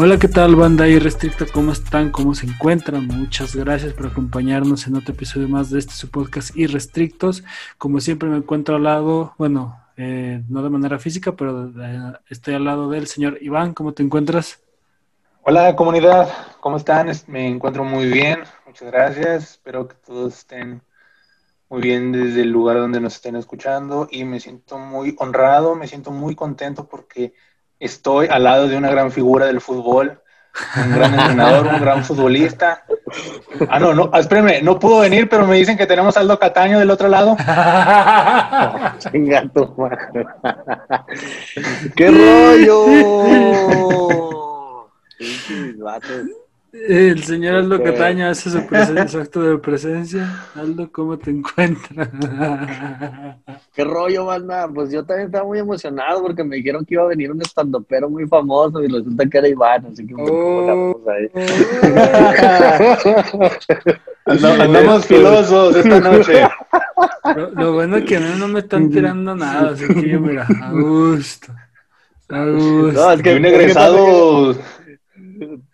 Hola, ¿qué tal, banda irrestricta? ¿Cómo están? ¿Cómo se encuentran? Muchas gracias por acompañarnos en otro episodio más de este su podcast Irrestrictos. Como siempre me encuentro al lado, bueno, eh, no de manera física, pero eh, estoy al lado del señor Iván. ¿Cómo te encuentras? Hola comunidad, ¿cómo están? Me encuentro muy bien, muchas gracias. Espero que todos estén muy bien desde el lugar donde nos estén escuchando y me siento muy honrado, me siento muy contento porque estoy al lado de una gran figura del fútbol, un gran entrenador, un gran futbolista. Ah, no, no, espérenme, no pudo venir, pero me dicen que tenemos a Aldo Cataño del otro lado. ¡Qué rollo! El señor Aldo. Cataño hace su, su acto de presencia. Aldo, ¿cómo te encuentras? ¿Qué rollo, banda? Pues yo también estaba muy emocionado porque me dijeron que iba a venir un estandopero muy famoso y resulta que era Iván, así que Oh. ahí. Ando- andamos filosos esta noche. Lo, lo bueno es que a mí no me están tirando nada, así que yo, mira, a gusto. A gusto. No, es que, Un egresado,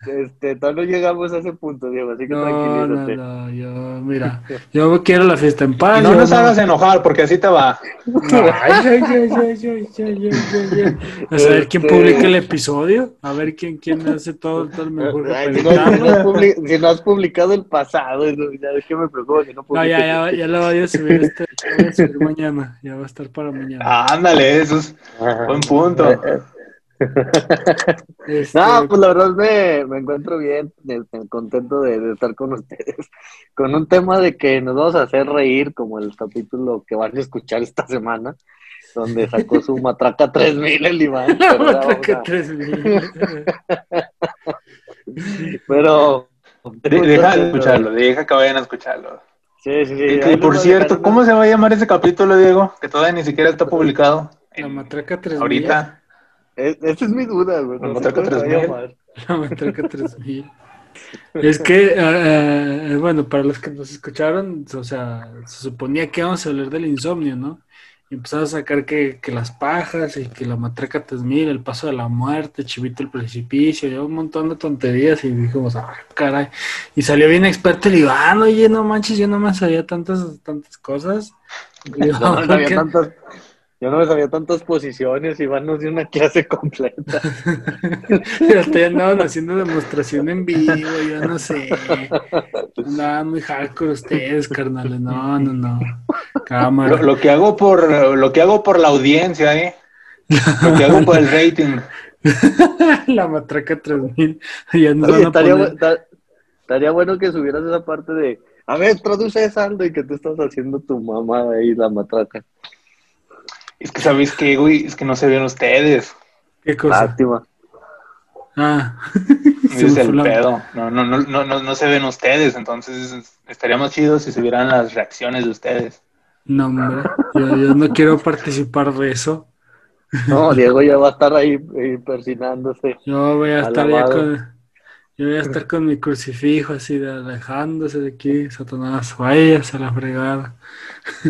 este, todavía llegamos a ese punto, Diego, así que no, tranquilízate. No, no, yo, mira, yo quiero la fiesta en paz. No nos hagas enojar, porque así te va. A ver quién este. publica el episodio, a ver quién, quién hace todo, todo el mejor. Si no, has publicado el pasado, ya es que me preocupa que no publique. No, ya, ya, lo voy a subir, este, voy a subir mañana, ya va a estar para mañana. Ándale, eso es buen punto. Eh, eh, este, No, pues la verdad me, me encuentro bien, contento de, de estar con ustedes, con un tema de que nos vamos a hacer reír, como el capítulo que van a escuchar esta semana, donde sacó su matraca 3000 el Iván. la Pero, matraca vamos a- 3000. pero- De- deja de escucharlo, deja que vayan a escucharlo. Sí, sí, sí. Y, que, por cierto, ¿cómo se va a llamar ese capítulo, Diego? Que todavía ni siquiera está publicado. La matraca 3000. Ahorita. Es- Esa es mi duda, güey. La No matraca cómo se va a 3000. llamar. La matraca 3000. Es que, eh, eh, bueno, para los que nos escucharon, o sea, se suponía que íbamos a hablar del insomnio, ¿no? Y empezamos a sacar que, que las pajas y que la matraca 3000, el paso de la muerte, Chivito el precipicio, y un montón de tonterías y dijimos, ah, caray. Y salió bien experto el Iván, oye, no manches, yo no me sabía tantas, tantas cosas. Y yo, no ¿qué? tantas, yo no me sabía tantas posiciones, Iván nos dio una clase completa. Ya te andaban haciendo demostración en vivo, yo no sé. Andaban muy hardcore ustedes, carnales. No, no, no. Cámara. Lo, lo que hago por lo que hago por la audiencia, ¿eh? Lo que hago por el rating. La matraca 3000. Ya nos Oye, van a estaría, poner- bu- ta- estaría bueno que subieras esa parte de, a ver, traduce saldo y que tú estás haciendo tu mamá ahí, la matraca. Es que sabéis que, güey, es que no se ven ustedes. ¿Qué cosa? Lástima. Ah. Es el pedo. No, no, no, no, no, no se ven ustedes, entonces estaría más chido si se vieran las reacciones de ustedes. No, hombre. Yo, yo no quiero participar de eso. No, Diego ya va a estar ahí, ahí persinándose. Yo voy a estar ya con. Yo voy a estar con mi crucifijo así de alejándose de aquí, Satanás, váyase a la fregada.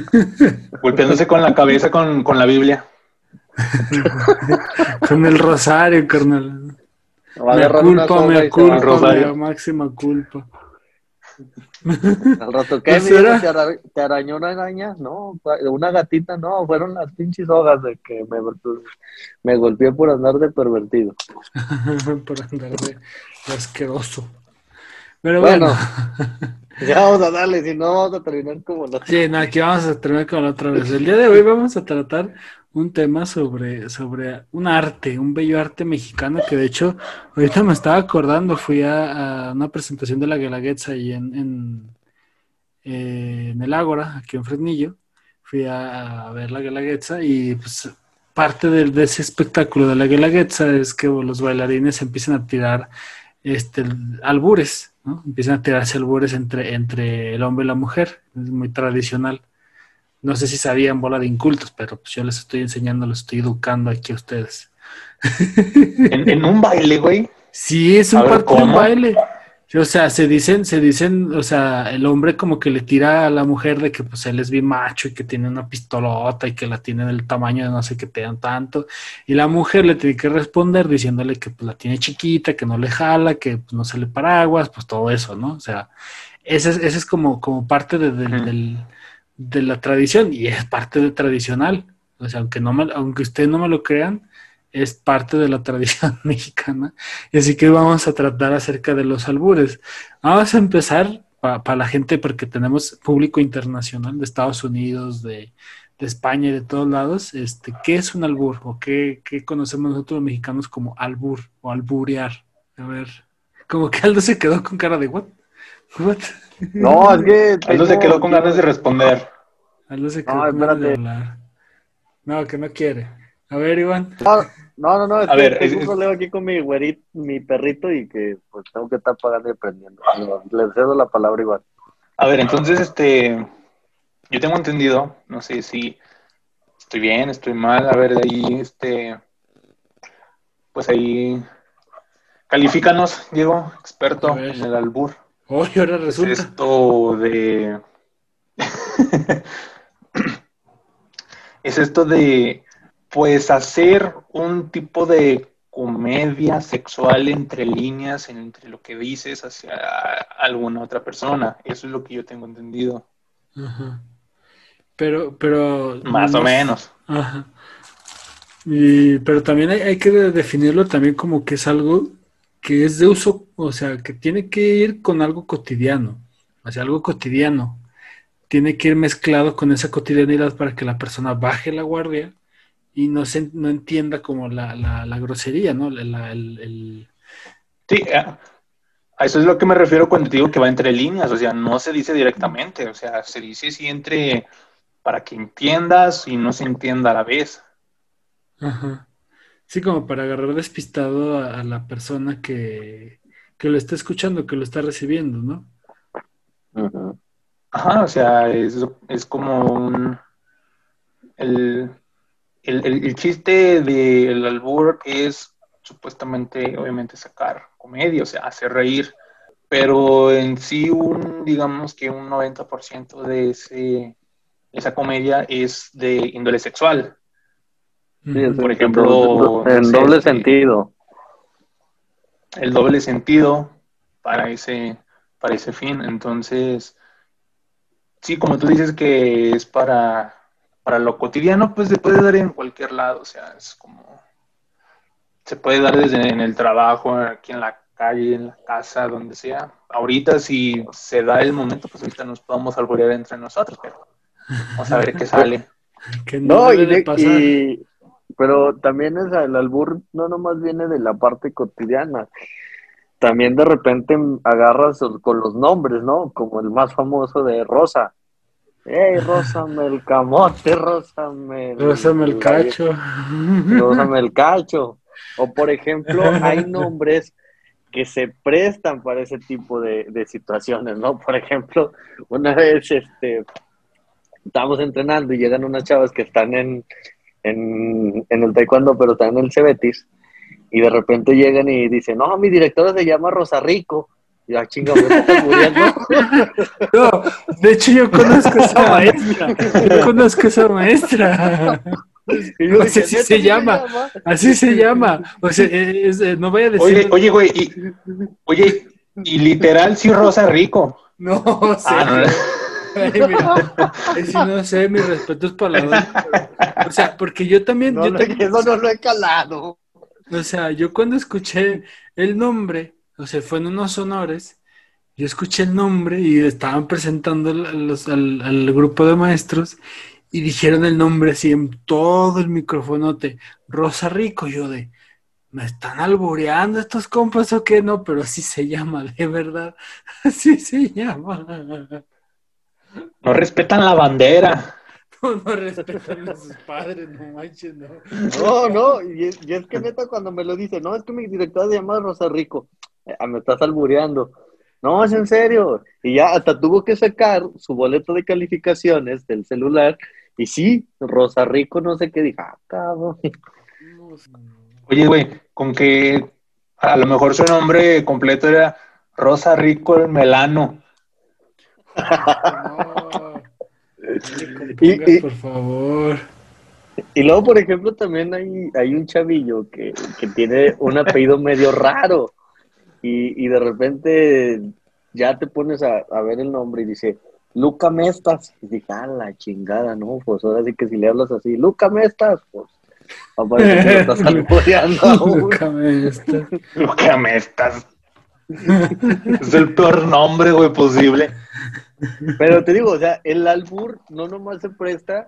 Golpeándose con la cabeza con, con la Biblia. Con el rosario, carnal. Me culpa, me culpa, máxima culpa. Al rato, ¿qué? ¿Pues era? ¿Te, ara- te arañó una araña? No, una gatita, no, fueron las pinches hogas de que me, me golpeé por andar de pervertido. Por andar de, de asqueroso. Pero bueno, Bueno, ya vamos a darle, si no vamos a terminar como los... sí, no, aquí vamos a terminar con la otra vez. El día de hoy vamos a tratar un tema sobre, sobre un arte, un bello arte mexicano que de hecho ahorita me estaba acordando, fui a, una presentación de la Guelaguetza ahí en, en, el Ágora, aquí en Fresnillo. Fui a, ver la Guelaguetza y pues parte de, ese espectáculo de la Guelaguetza es que los bailarines empiezan a tirar este, albures, ¿no? Empiezan a tirarse albures entre, entre el hombre y la mujer, es muy tradicional. No sé si sabían bola de incultos, pero pues yo les estoy enseñando, les estoy educando aquí a ustedes. En, en un baile, güey. Sí, es un de baile. O sea, se dicen, se dicen, o sea, el hombre como que le tira a la mujer de que pues él es bien macho y que tiene una pistolota y que la tiene del tamaño de no sé qué te dan tanto. Y la mujer le tiene que responder diciéndole que pues la tiene chiquita, que no le jala, que pues, no se le paraguas, pues todo eso, ¿no? O sea, ese es, ese es como, como parte de, del- de la tradición y es parte de tradicional. O sea, aunque no aunque ustedes no me lo crean, es parte de la tradición mexicana. Así que vamos a tratar acerca de los albures. Vamos a empezar para la gente, porque tenemos público internacional de Estados Unidos, de, de España y de todos lados. Este, ¿Qué es un albur? ¿O qué, qué conocemos nosotros los mexicanos como albur o alburear? A ver, como que Aldo se quedó con cara de ¿what? ¿What? No, es que. Aldo se tengo- quedó con ganas de responder. Aldo se quedó No, con ganas de espérate. hablar. No, que no quiere. A ver, Iván. No, no, no, es A que ver, tengo es- un es- problema aquí con mi güerito, mi perrito y que pues tengo que estar pagando y aprendiendo. Le cedo la palabra igual. A ver, entonces, este, yo tengo entendido, no sé si estoy bien, estoy mal, a ver, de ahí, este, pues ahí, califícanos, Diego, experto en el albur. Oh, y ahora Es resulta. esto de... es esto de, pues, hacer un tipo de comedia sexual entre líneas, entre lo que dices hacia alguna otra persona. Eso es lo que yo tengo entendido. Ajá. Pero, pero. Más o no- menos. Ajá. Y, pero también hay, hay que definirlo también como que es algo que es de uso, o sea, que tiene que ir con algo cotidiano, o sea, algo cotidiano. Tiene que ir mezclado con esa cotidianidad para que la persona baje la guardia y no, se, no entienda como la, la, la grosería, ¿no? La- el- el- Sí, eh, a eso es lo que me refiero cuando digo que va entre líneas, o sea, no se dice directamente, o sea, se dice sí entre para que entiendas y no se entienda a la vez. Ajá. Sí, como para agarrar despistado a, la persona que, que lo está escuchando, que lo está recibiendo, ¿no? Ujú. Ajá, o sea, es, es como un... El, el, el- chiste del albur es supuestamente, obviamente, sacar comedia, o sea, hacer reír, pero en sí un, digamos que un 90% de ese, esa comedia es de índole sexual. Sí, es Por ejemplo, en, doble este- sentido. el doble sentido para ese, para ese fin. Entonces, sí, como tú dices que es para, para lo cotidiano, pues se puede dar en cualquier lado. O sea, es como, se puede dar desde en el trabajo, aquí en la calle, en la casa, donde sea. Ahorita, si se da el momento, pues ahorita nos podemos alborear entre nosotros, pero vamos a ver qué sale. Que no, No, y, debe de de- pasar. y- pero también es el albur no nomás viene de la parte cotidiana. También de repente agarras con los nombres, ¿no? Como el más famoso de Rosa. ¡Ey, rózame el camote, rózame el... Rózame el cacho. Rózame el cacho. O por ejemplo, hay nombres que se prestan para ese tipo de, de situaciones, ¿no? Por ejemplo, una vez este, estábamos entrenando y llegan unas chavas que están en, en, en el taekwondo, pero están en el Cebetis, y de repente llegan y dicen, no, mi directora se llama Rosa Rico. Y ya, chinga, ¿me estás muriendo? No, de hecho yo conozco a esa maestra. Yo conozco a esa maestra. No "¿Neta se llama?" Así se llama. O sea, es- es- no vaya a decir. Oye, oye, güey, y, oye, y literal, sí, Rosa Rico. No, o sea, Ah, no. Ay, mira, no sé, mis respetos para la O sea, porque yo también, No, yo no, también- eso no lo he calado. o sea, yo cuando escuché el nombre, o sea, fue en unos honores, yo escuché el nombre y estaban presentando al, los- al- al grupo de maestros y dijeron el nombre así en todo el microfonote, Rosa Rico, yo de, ¿me están alboreando estos compas o qué? No, pero así se llama, de verdad, así se llama. No respetan la bandera. No, no respetan a sus padres, no manches, no. No, no, y es, y es que neta cuando me lo dice, no, es que mi directora se llama Rosa Rico, Ah, me estás albureando. No, es en serio. Y ya hasta tuvo que sacar su boleto de calificaciones del celular. Y sí, Rosa Rico, no sé qué, dijo, ah, cabrón. Oye, güey, con que a lo mejor su nombre completo era Rosa Rico el Melano. Y, por favor. Y luego, por ejemplo, también hay, hay un chavillo que, que tiene un apellido medio raro. Y, y, de repente ya te pones a, a, ver el nombre y dice, Luca Mestas. Y dije, ah, la chingada, ¿no? Pues ahora sí que si le hablas así, Luca Mestas, pues aparece que lo estás Luca Mestas. Luca Mestas. es el peor nombre, güey, posible. Pero te digo, o sea, el albur no nomás se presta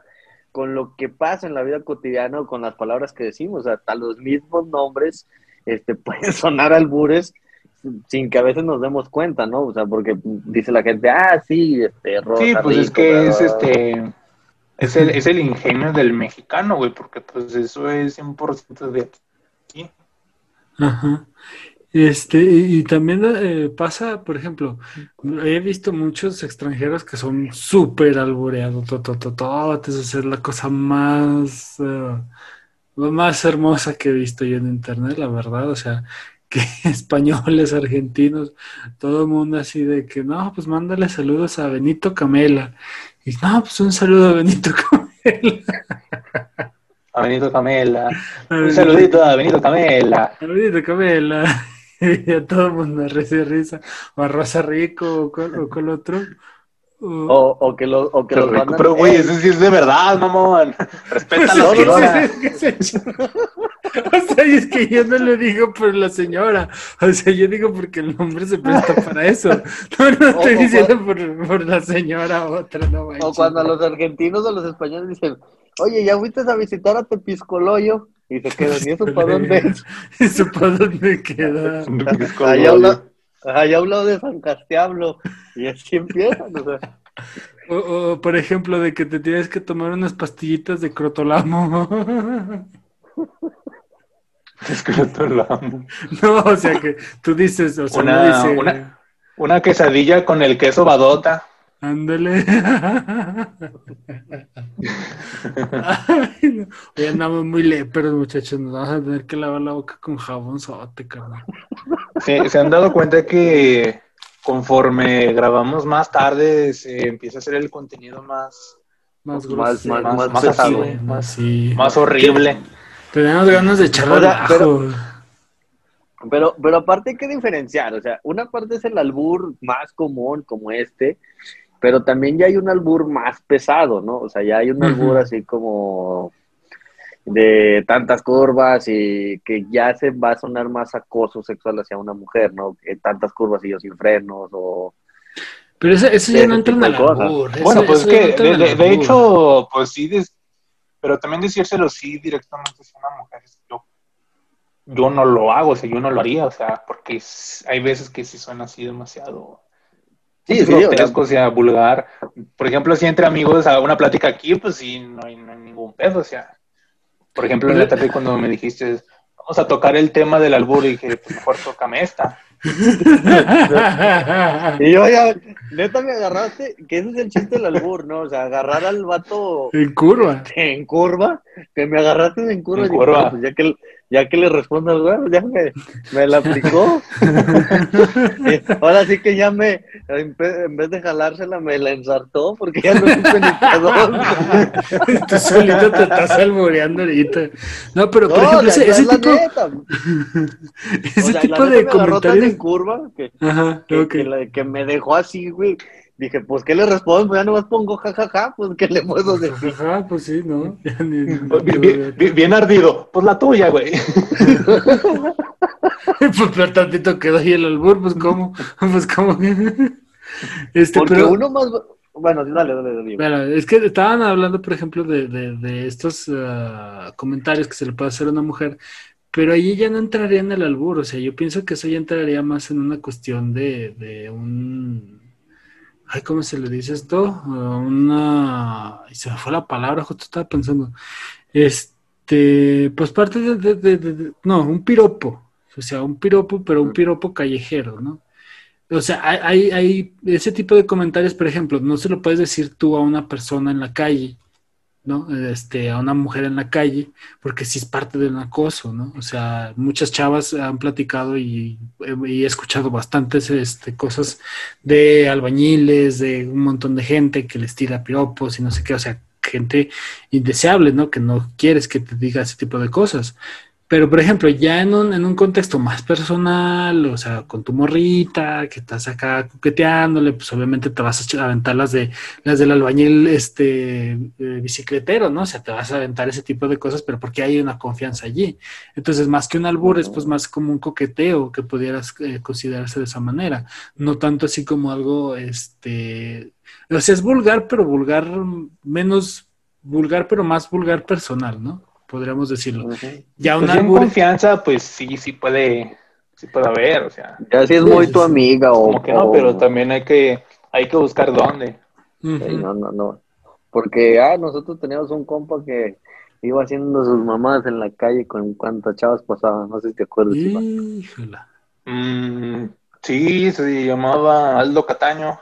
con lo que pasa en la vida cotidiana o con las palabras que decimos, o sea, hasta los mismos nombres este, pueden sonar albures sin que a veces nos demos cuenta, ¿no? O sea, porque dice la gente, ah, sí, este, Rosa Sí, pues es que es este, es el, es el ingenio del mexicano, güey, porque pues eso es 100% de aquí. Ajá. Este, y, también eh, pasa, por ejemplo, he visto muchos extranjeros que son súper albureados, todo, es la cosa más, uh, más hermosa que he visto yo en internet, la verdad, o sea, que españoles, argentinos, todo el mundo así de que, no, pues mándale saludos a Benito Camela, y no, pues un saludo a Benito Camela. A Benito Camela. Un saludito a Benito Camela. A Benito Camela. Y a todo el mundo risa risa. O a Rosa Rico o con, otro. O, o, que, lo, o que pero, los Pero, güey, eso sí es de verdad, mamón. Respeta a la señora. o sea, es que yo no le digo por la señora. O sea, yo digo porque el nombre se presta para eso. No, no estoy diciendo por, por, la señora otra, no O cuando los argentinos o los españoles dicen, oye, ¿ya fuiste a visitar a Tepiscoloyo? Y se quedan, ¿y eso para dónde es? ¿Eso para dónde queda? allá, habla, allá hablado de San Castiablo. Y así empiezan, o sea. O, por ejemplo, de que te tienes que tomar unas pastillitas de crotolamo. Es crotolamo. No, o sea que tú dices, o sea, una, una, una quesadilla con el queso badota. Ándale. Hoy andamos muy léperos, muchachos. Nos vamos a tener que lavar la boca con jabón sote, carnal. Sí, se han dado cuenta que conforme grabamos más tarde, se empieza a hacer el contenido más. Más más, más, más, más, más, horrible. Tenemos ganas de echarle pero, pero, pero aparte hay que diferenciar, o sea, una parte es el albur más común como este, pero también ya hay un albur más pesado, ¿no? O sea, ya hay un albur así como de tantas curvas y que ya se va a sonar más acoso sexual hacia una mujer, ¿no? Que tantas curvas y yo sin frenos o... Pero eso, eso ya no entra en el albur. bueno, pues es que, de, hecho, pues sí, pero también decírselo sí directamente a una mujer, yo, yo no lo hago, o sea, yo no lo haría, o sea, porque hay veces que sí suena así demasiado Sí, sí, grotesco, o sea, vulgar. Por ejemplo, si entre amigos a una plática aquí, pues sí, no hay, ningún pedo, o sea. Por ejemplo, en la tarde cuando me dijiste, vamos a tocar el tema del albur, y dije, pues mejor tócame esta. y yo ya, neta me agarraste, que ese es el chiste del albur, ¿no? O sea, agarrar al vato en curva. En curva, que me agarraste en curva. En curva. pues ya que ya que le respondo al güey, ya me, me la aplicó. ahora sí que ya me, en vez de jalársela, me la ensartó porque ya no supe ni perdón. Tú solito te estás alboreando ahorita. No, pero por ejemplo, ese, ese tipo, ese tipo de comentarios. en curva que, Ajá, que, okay. que, la, que me dejó así, güey. Dije, pues, ¿qué le respondo? Pues ya nomás pongo jajaja, ja, ja, pues, ¿qué le puedo decir? Jaja, pues sí, ¿no? bien, bien, bien, ardido. Pues la tuya, güey. pues, pero tantito quedó ahí el albur, pues, ¿cómo? Pues, ¿cómo? Este, Porque pero... uno más... Bueno, dale, dale, dale. Bueno, es que estaban hablando, por ejemplo, de, de, de estos uh, comentarios que se le puede hacer a una mujer, pero ahí ya no entraría en el albur, o sea, yo pienso que eso ya entraría más en una cuestión de, de un ay, ¿cómo se le dice esto? Una, se me fue la palabra, justo estaba pensando. Este, pues parte de, de, no, un piropo, o sea, un piropo, pero un piropo callejero, ¿no? O sea, hay, hay ese tipo de comentarios, por ejemplo, no se lo puedes decir tú a una persona en la calle. ¿No? Este, a una mujer en la calle, porque sí es parte del acoso, ¿no? O sea, muchas chavas han platicado y, he escuchado bastantes este, cosas de albañiles, de un montón de gente que les tira piropos y no sé qué, o sea, gente indeseable, ¿no? Que no quieres que te diga ese tipo de cosas. Pero, por ejemplo, ya en un, en un contexto más personal, o sea, con tu morrita, que estás acá coqueteándole, pues obviamente te vas a aventar las de las del albañil este eh, bicicletero, ¿no? O sea, te vas a aventar ese tipo de cosas, pero porque hay una confianza allí. Entonces, más que un albur, es pues más como un coqueteo que pudieras eh, considerarse de esa manera. No tanto así como algo, este, o sea, es vulgar, pero vulgar menos vulgar, pero más vulgar personal, ¿no? Podríamos decirlo. Ya una pues confianza, pues sí, sí puede, sí puede haber, o sea. Ya si es muy tu amiga o... Como que no, pero también hay que, hay que buscar dónde. no, no, no. Porque, ah, nosotros teníamos un compa que iba haciendo sus mamadas en la calle con cuantas chavas pasaban, no sé si te acuerdas. Híjola. Mm, sí, se llamaba Aldo Cataño.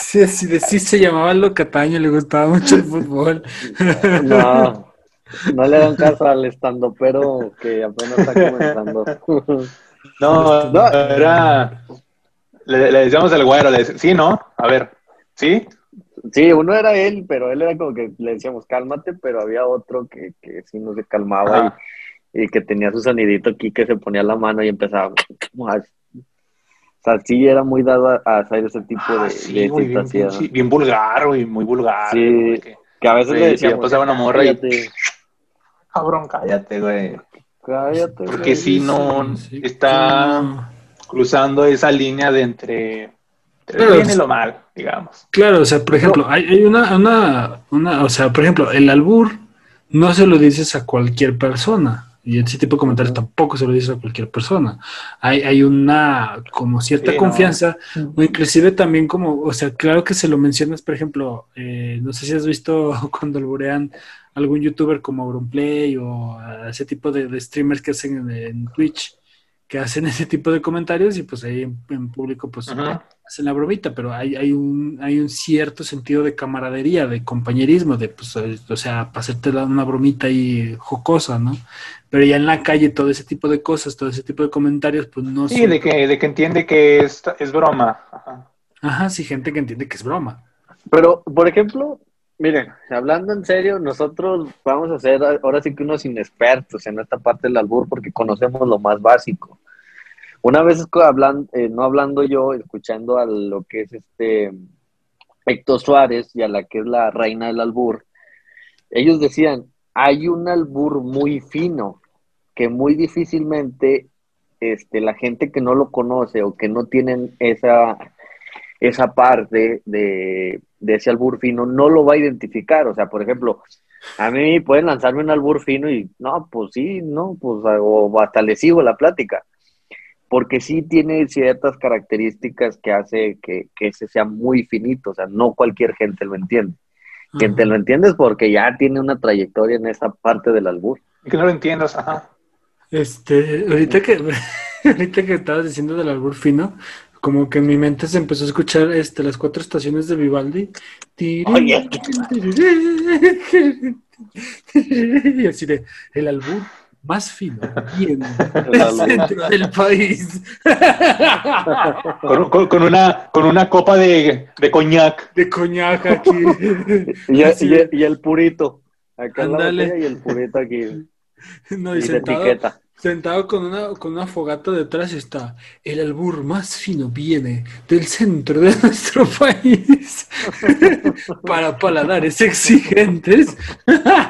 Sí, sí, sí se llamaba Locataño, le gustaba mucho el fútbol. no, no le dan caso al estando, pero que apenas está comenzando. no, no, era. Le, decíamos el güero, le sí, ¿no? A ver, ¿sí? Sí, uno era él, pero él era como que le decíamos cálmate, pero había otro que, que sí no se calmaba y que tenía su sonidito aquí que se ponía la mano y empezaba. O sea, sí era muy dado a, hacer ese tipo de, ah, sí, bien, bien, vulgar, güey, muy vulgar. Sí, que, a veces le decía, pasaba una morra y. Cabrón, cállate, güey. Cállate. Porque si no, está cruzando esa línea de entre. Pero, bien y lo mal, digamos. Claro, o sea, por ejemplo, hay, hay una, una, una, o sea, por ejemplo, el albur no se lo dices a cualquier persona. Y ese tipo de comentarios tampoco se lo dice a cualquier persona. Hay, hay una como cierta confianza, o inclusive también como, o sea, claro que se lo mencionas, por ejemplo, eh, no sé si has visto cuando alburean algún youtuber como Auronplay o ese tipo de, streamers que hacen en, Twitch, que hacen ese tipo de comentarios y pues ahí en, público pues hacen la bromita, pero hay, hay, un, hay un cierto sentido de camaradería, de compañerismo, de pues, o sea, para hacerte una bromita ahí jocosa, ¿no? pero ya en la calle todo ese tipo de cosas, todo ese tipo de comentarios, pues no Sí, de que, de que entiende que es, es broma. Ajá. Ajá, sí, gente que entiende que es broma. Pero, por ejemplo, miren, hablando en serio, nosotros vamos a ser ahora sí que unos inexpertos en esta parte del albur porque conocemos lo más básico. Una vez hablando, eh, no hablando yo, escuchando a lo que es este Héctor Suárez y a la que es la reina del albur, ellos decían, hay un albur muy fino que muy difícilmente este, la gente que no lo conoce o que no tienen esa, esa parte de, ese albur fino no lo va a identificar. O sea, por ejemplo, a mí pueden lanzarme un albur fino y no, pues sí, no, pues o hasta le sigo la plática. Porque sí tiene ciertas características que hace que, que ese sea muy finito, o sea, no cualquier gente lo entiende. Quien te lo entiendes porque ya tiene una trayectoria en esa parte del albur. Y que no lo entiendas, ajá. Este, ahorita que, ahorita que estabas diciendo del albur fino, como que en mi mente se empezó a escuchar este, las cuatro estaciones de Vivaldi. y así de, el albur más fino bien el centro del país. Con, una, con una copa de, de coñac. De coñac aquí. y, el purito. Acá la y el purito aquí. No, y, sentado, sentado con una, con una fogata detrás está el albur más fino viene del centro de nuestro país para paladares exigentes.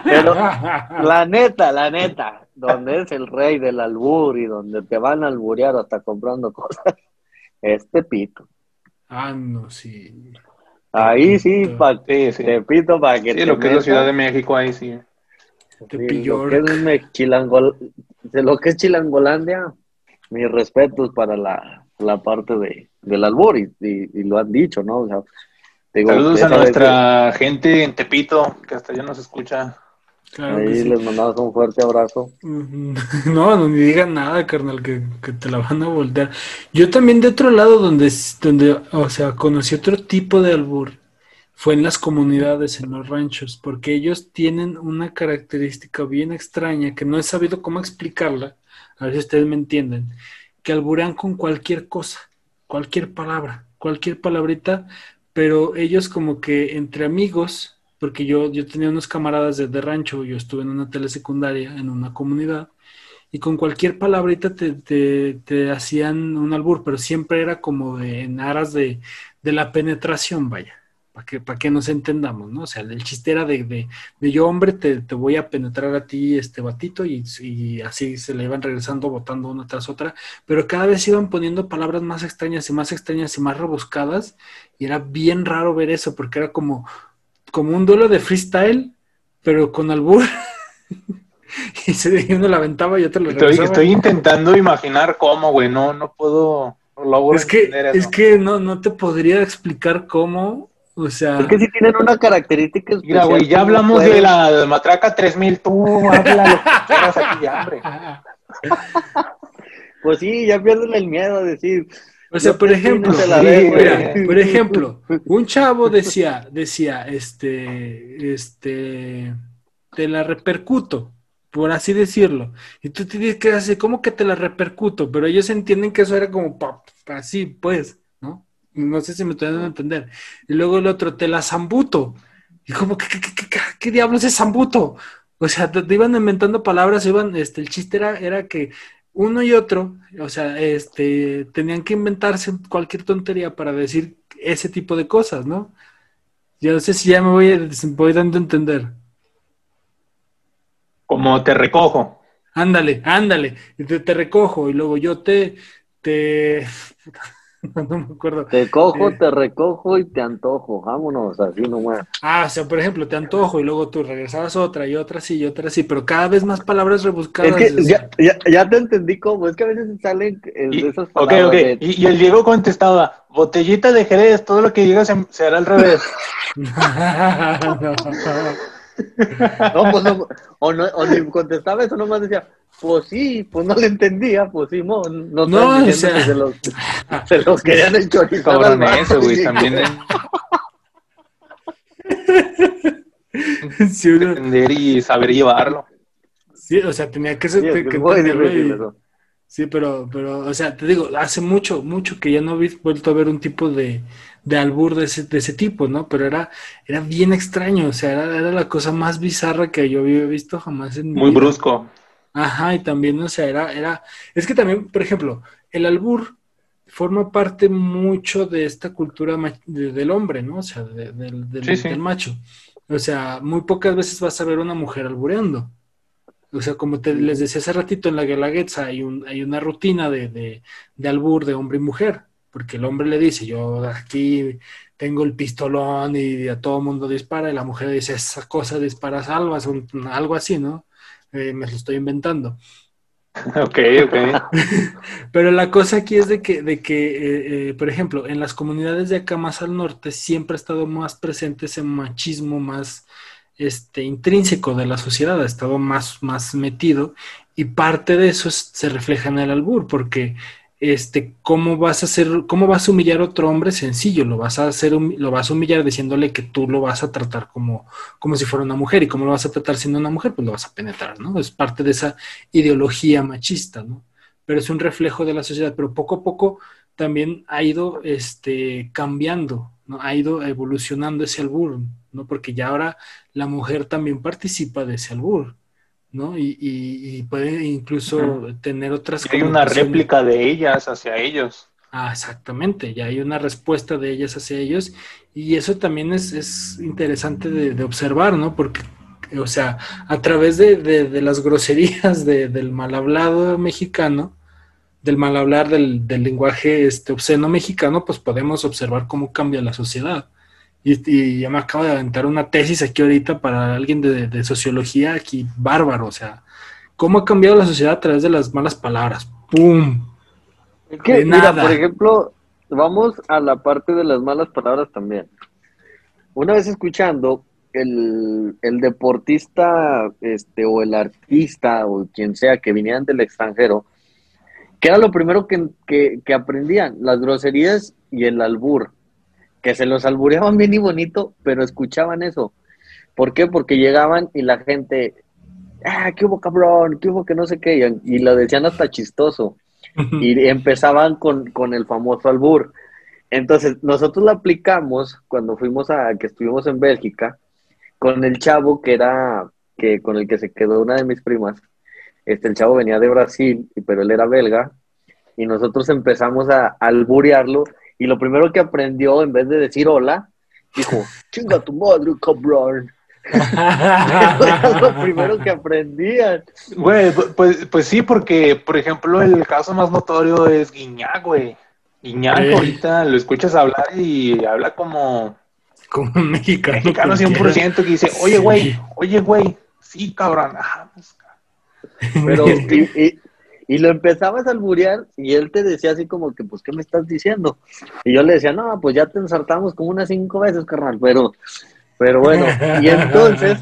Pero la neta, la neta, donde es el rey del albur y donde te van a alburear hasta comprando cosas, es Tepito. Ah, no, sí. Ahí sí, pa, Tepito para que sí, lo que es la Ciudad de México, ahí sí. Tepillo. Lo que es de lo que es Chilangolandia, mis respetos para la, la parte de, del albur y, y, lo han dicho, ¿no? Saludos a nuestra gente en Tepito, que hasta ya nos escucha. Ahí les mandamos un fuerte abrazo. No, no ni digan nada, carnal, que, que, te la van a voltear. Yo también de otro lado, donde, donde, o sea, conocí otro tipo de albur, fue en las comunidades, en los ranchos, porque ellos tienen una característica bien extraña que no he sabido cómo explicarla, a ver si ustedes me entienden, que alburean con cualquier cosa, cualquier palabra, cualquier palabrita, pero ellos como que entre amigos porque yo, yo tenía unos camaradas de, de, rancho, yo estuve en una telesecundaria, en una comunidad, y con cualquier palabrita te, te, te hacían un albur, pero siempre era como de, en aras de, de la penetración, vaya, para que, para que nos entendamos, ¿no? O sea, el chiste era de, de, de yo, hombre, te, te, voy a penetrar a ti, este batito, y, y, así se le iban regresando, botando una tras otra, pero cada vez iban poniendo palabras más extrañas y más extrañas y más rebuscadas, y era bien raro ver eso, porque era como como un duelo de freestyle, pero con albur. y se uno la aventaba y otro lo estoy, estoy intentando imaginar cómo, güey, no, no puedo, no es que, es que no, no te podría explicar cómo, o sea... Es que si tienen una característica especial. Mira, güey, ya hablamos de la matraca 3000, tú habla aquí, hombre. pues sí, ya pierden el miedo a decir, o sea, por ejemplo, por ejemplo, un chavo decía, decía, este, este, te la repercuto, por así decirlo. Y tú tienes que decir, ¿cómo que te la repercuto? Pero ellos entienden que eso era como así, pues, ¿no? Sé si me estoy dando a entender. Y luego el otro, te la zambuto. Y como, ¿qué, qué, diablos es zambuto? O sea, te, iban inventando palabras, iban, este, el chiste era, era que uno y otro, o sea, este, tenían que inventarse cualquier tontería para decir ese tipo de cosas, ¿no? Yo no sé si ya me voy, voy dando a entender. Como te recojo. Ándale, ándale, te, te recojo y luego yo te, te, no, me acuerdo. Te cojo, eh, te recojo y te antojo. Vámonos, así nomás. Ah, o sea, por ejemplo, te antojo y luego tú regresabas otra y otra sí y otra sí, pero cada vez más palabras rebuscadas. Es que ya, ya, ya, te entendí cómo, es que a veces salen esas palabras. Ok, ok, y, el Diego contestaba, botellita de Jerez, todo lo que digas se, hará al revés. no, pues no, o, no, o ni contestaba eso, nomás decía, pues sí, pues no le entendía, pues sí, no, no, no o sea... se, los, se los querían enchorizar. Cabrón eso, güey, también. sí, uno... Entender y saber llevarlo. Sí, o sea, tenía que ser... Sí, que, que sí, pero, pero, o sea, te digo, hace mucho, mucho que ya no he vuelto a ver un tipo de, de albur de ese, de ese tipo, ¿no? Pero era, era bien extraño, o sea, era, era la cosa más bizarra que yo había visto jamás en mi Muy brusco. Ajá, y también, o sea, era, era, es que también, por ejemplo, el albur forma parte mucho de esta cultura del hombre, ¿no? O sea, del, macho. O sea, muy pocas veces vas a ver una mujer albureando. O sea, como te, les decía hace ratito en la Guelaguetza, hay, un, hay una rutina de, de, de, albur de hombre y mujer, porque el hombre le dice, yo aquí tengo el pistolón y a todo mundo dispara, y la mujer dice, esa cosa dispara salvas, algo así, ¿no? Eh, me lo estoy inventando. Ok, ok. Pero la cosa aquí es de que, de que eh, eh, por ejemplo, en las comunidades de acá más al norte siempre ha estado más presente ese machismo más este, intrínseco de la sociedad, ha estado más, más metido y parte de eso se refleja en el albur, porque este, ¿cómo vas a hacer, cómo vas a humillar a otro hombre sencillo? Lo vas a hacer, lo vas a humillar diciéndole que tú lo vas a tratar como, como si fuera una mujer. ¿Y cómo lo vas a tratar siendo una mujer? Pues lo vas a penetrar, ¿no? Es parte de esa ideología machista, ¿no? Pero es un reflejo de la sociedad. Pero poco a poco también ha ido este, cambiando, ¿no? Ha ido evolucionando ese albur, ¿no? Porque ya ahora la mujer también participa de ese albur. ¿no? Y, y, puede incluso tener otras... hay una réplica de ellas hacia ellos. Ah, exactamente, ya hay una respuesta de ellas hacia ellos y eso también es, es interesante de, observar, ¿no? Porque, o sea, a través de, de, las groserías del mal hablado mexicano, del mal hablar del, del lenguaje este, obsceno mexicano, pues podemos observar cómo cambia la sociedad. Y, ya me acabo de aventar una tesis aquí ahorita para alguien de, sociología aquí, bárbaro, o sea, ¿cómo ha cambiado la sociedad a través de las malas palabras? ¡Pum! mira, por ejemplo, vamos a la parte de las malas palabras también. Una vez escuchando, el, el deportista este, o el artista o quien sea que vinieran del extranjero, que era lo primero que, que, que aprendían, las groserías y el albur, que se los albureaban bien y bonito, pero escuchaban eso. ¿Por qué? Porque llegaban y la gente, ah, qué hubo cabrón, qué hubo que no sé qué, y lo decían hasta chistoso. Y empezaban con, con el famoso albur. Entonces, nosotros lo aplicamos cuando fuimos a, que estuvimos en Bélgica, con el chavo que era, que con el que se quedó una de mis primas. Este, el chavo venía de Brasil, pero él era belga, y nosotros empezamos a, alburearlo, y lo primero que aprendió, en vez de decir hola, dijo, chinga tu madre, cabrón. Era lo primero que aprendían. Güey, pues, pues sí, porque, por ejemplo, el caso más notorio es Guiñac, güey. Guiñac, Eh. ahorita lo escuchas hablar y habla como Como un mexicano. mexicano cualquiera. 100% que dice, oye, Sí. güey, oye, güey, sí, cabrón. Ajá, pues, Pero, y, y- y lo empezabas a alburear y él te decía así como que, pues, ¿qué me estás diciendo? Y yo le decía, no, pues ya te ensartamos como unas cinco veces, carnal, pero, pero bueno, y entonces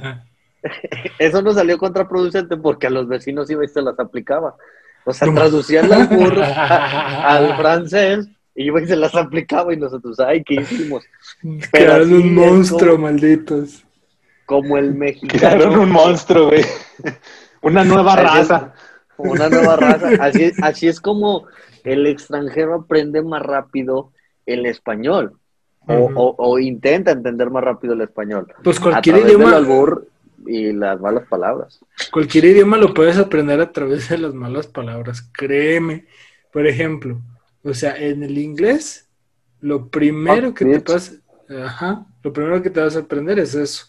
eso nos salió contraproducente porque a los vecinos iba y se las aplicaba. O sea, traducía el albur a- al francés y iba y se las aplicaba y nosotros, ay, ¿qué hicimos? Pero Crearon así un monstruo, como- malditos. Como el mexicano. crearon un monstruo, güey. Una nueva es, raza. Una nueva raza. Así, así es como el extranjero aprende más rápido el español. O, Ujú. o- o intenta entender más rápido el español. Pues A cualquier del idioma, albur y las malas palabras. cualquier idioma lo puedes aprender a través de las malas palabras, créeme. Por ejemplo, o sea, en el inglés, lo primero Fuck, que te pasa, ajá, lo primero que te vas a aprender es eso.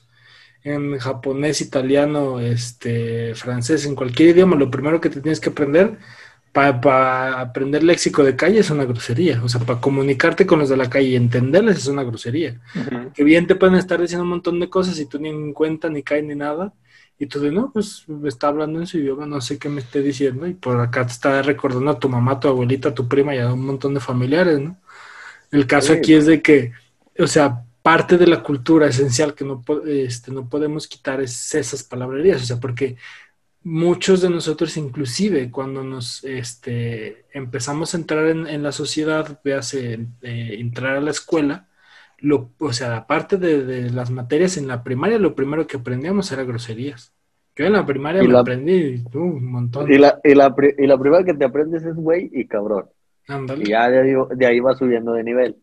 En japonés, italiano, este, francés, en cualquier idioma, lo primero que te tienes que aprender para aprender léxico de calle es una grosería. O sea, para comunicarte con los de la calle y entenderles es una grosería. Ujú. que bien te pueden estar diciendo un montón de cosas y tú ni en cuenta, ni cae, ni nada. Y tú de, no, pues me está hablando en su idioma, no sé qué me esté diciendo. Y por acá te está recordando a tu mamá, tu abuelita, tu prima y a un montón de familiares, ¿no? El caso Sí. aquí es de que, o sea, parte de la cultura esencial que no, este, no podemos quitar es esas palabrerías. O sea, porque muchos de nosotros, inclusive cuando nos este, empezamos a entrar en, en la sociedad, véase, eh, entrar a la escuela, lo, o sea, aparte de, de las materias en la primaria, lo primero que aprendíamos era groserías. Yo en la primaria Y me la- aprendí uh, un montón. Y la, y, la, y la primera que te aprendes es güey y cabrón. Y ya de ahí, de ahí va subiendo de nivel.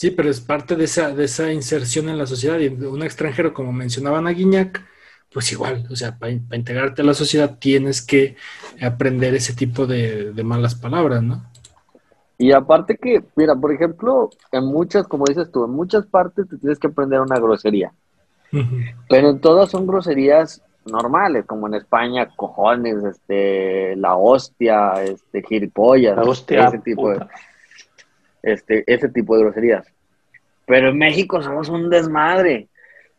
Sí, pero es parte de esa, de esa inserción en la sociedad. Y un extranjero, como mencionaban a Guiñac, pues igual, o sea, para integrarte a la sociedad tienes que aprender ese tipo de, de malas palabras, ¿no? Y aparte que, mira, por ejemplo, en muchas, como dices tú, en muchas partes te tienes que aprender una grosería. Pero en todas son groserías normales, como en España, cojones, este, la hostia, este, gilipollas, La hostia, ese tipo de, puta. Este, ese tipo de groserías. Pero en México somos un desmadre.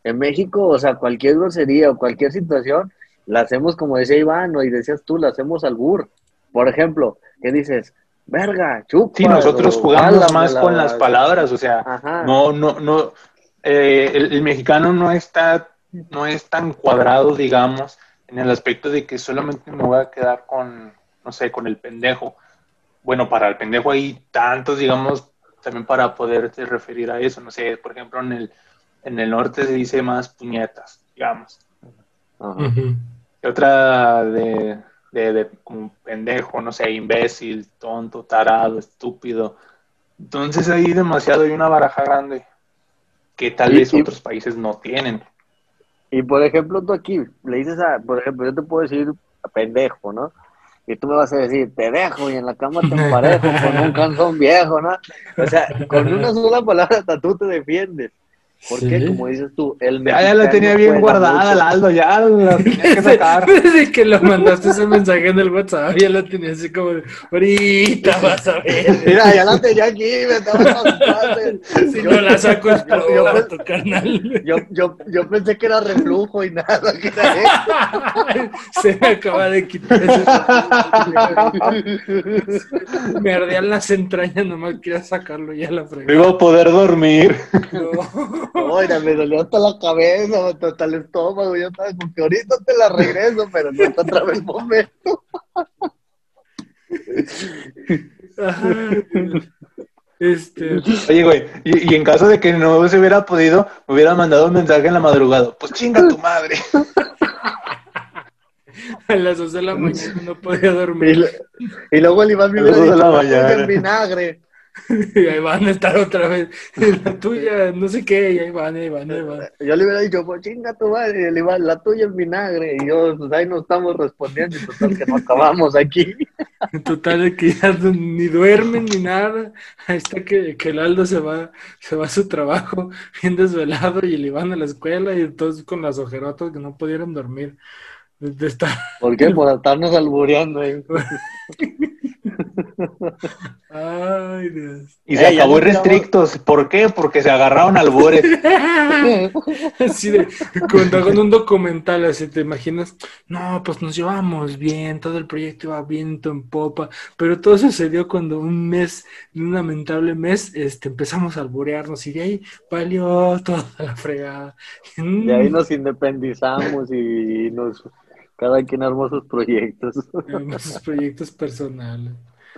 En México, o sea, cualquier grosería o cualquier situación, la hacemos como decía Iván, o y decías tú, la hacemos al bur. Por ejemplo, ¿qué dices? Verga, chupa. Sí, nosotros jugamos más con las palabras, o sea, Ajá. no, no, no, eh, el, el mexicano no está, no es tan cuadrado, digamos, en el aspecto de que solamente me voy a quedar con, no sé, con el pendejo. Bueno, para el pendejo hay tantos, digamos, también para poderte referir a eso, no sé, por ejemplo, en el, en el norte se dice más puñetas, digamos. Y otra de, de, de como pendejo, no sé, imbécil, tonto, tarado, estúpido. Entonces hay demasiado, hay una baraja grande que tal Y- vez y- otros países no tienen. Y por ejemplo, tú aquí le dices a, por ejemplo, yo te puedo decir pendejo, ¿no? Y tú me vas a decir, te dejo y en la cama te emparejo con un canzón viejo, ¿no? O sea, con una sola palabra hasta tú te defiendes. Porque, Sí. como dices tú, el Ya, ya la tenía bien guardada, mucho. Laldo, ya la tenía que sacar. Desde que lo mandaste ese mensaje en el WhatsApp, ya lo tenía así como de, ahorita vas a ver. Mira, ya la tenía aquí, me estaba. Si no la saco es yo, yo, por tu canal. yo, yo, yo pensé que era reflujo y nada, que era esto. Se me acaba de quitar ese... Me ardían las entrañas, nomás quería sacarlo ya la No fregada. iba a poder dormir. No. Oiga, me dolió hasta la cabeza, hasta el estómago. Yo estaba como que ahorita te la regreso, pero no está otra vez el momento. Este, Oye, güey, y, y en caso de que no se hubiera podido, me hubiera mandado un mensaje en la madrugada. Pues chinga tu madre. a las 2 de la mañana no podía Y, dormir. lo- y luego el Iván me A hubiera dicho, vinagre. Y ahí van a estar otra vez. La tuya, no sé qué, y ahí van, ahí van, ahí van. Yo le hubiera dicho, pues chinga tu madre, y el Iván, la tuya en vinagre. Y yo, pues ahí no estamos respondiendo, y total que no acabamos aquí. Total de que ya ni duermen ni nada. Ahí está que, que el Aldo se va, se va a su trabajo bien desvelado y el Iván a la escuela y todos con las ojerotas que no pudieron dormir. De estar... ¿Por qué? Por estarnos albureando ahí. Ay, Dios. Y se ya acabó en no quedaba- restrictos. ¿Por qué? Porque se agarraron albores. Así de, cuando un documental, así te imaginas, no, pues nos llevamos bien, todo el proyecto iba viento en popa, pero todo sucedió cuando un mes, un lamentable mes, este, empezamos a alburearnos y de ahí valió toda la fregada. Y ahí nos independizamos y nos cada quien armó sus proyectos. Tenemos sus proyectos personales.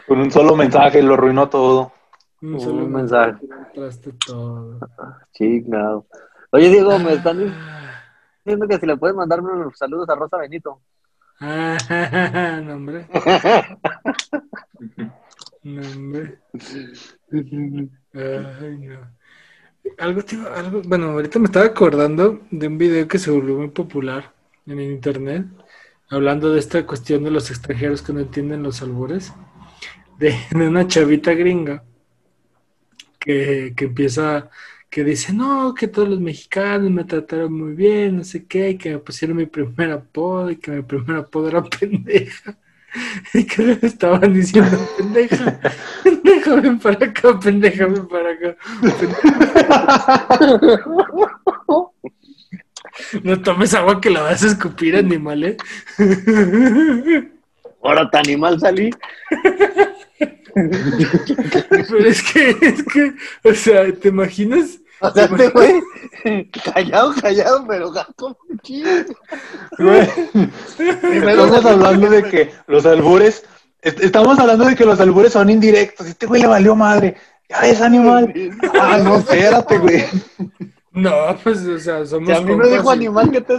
Con un solo mensaje lo arruinó todo. Un Un solo mensaje. traste todo. Chingado. Oye, Diego, me están Ah, diciendo que si le puedes mandarme unos saludos a Rosa Benito. ah, no, hombre. No, hombre. Ay, no. Algo, te iba- algo, bueno, ahorita me estaba acordando de un video que se volvió muy popular en el internet, hablando de esta cuestión de los extranjeros que no entienden los albures, de, de una chavita gringa que, que empieza, que dice, no, que todos los mexicanos me trataron muy bien, no sé qué, y que me pusieron mi primer apodo, y que mi primer apodo era pendeja. Y que le estaban diciendo, pendeja, pendeja, ven para acá, pendeja, ven para acá. No tomes agua que la vas a escupir, animal, ¿eh? Ahora tan animal salí. Pero es que, es que, o sea, ¿te imaginas? O sea, este güey, callado, callado, pero gato chido. Güey, Primero Estamos hablando de que los albures, est- estamos hablando de que los albures son indirectos. Este güey le valió madre. Ya ves, animal. Ah, no, espérate, güey. No, pues, o sea, somos Si a mí me dijo animal que te...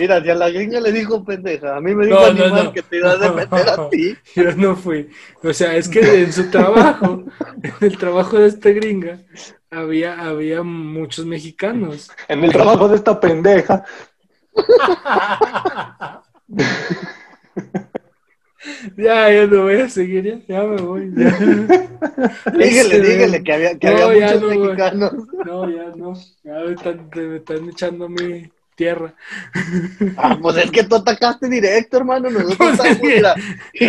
Mira, si a la gringa le dijo pendeja, a mí me dijo No, no, animal no. que te ibas a meter a ti. Yo no fui. O sea, es que en su trabajo, en el trabajo de esta gringa, había, había muchos mexicanos. En el trabajo de esta pendeja. Ya, ya no voy a seguir, ya, ya me voy. ya. Dígale, dígale que había, que no, había muchos no, mexicanos. No, ya no. Ya me están, me están echando mi tierra. Ah, pues es que tú atacaste directo, hermano. Nosotros Pues, estamos, mira,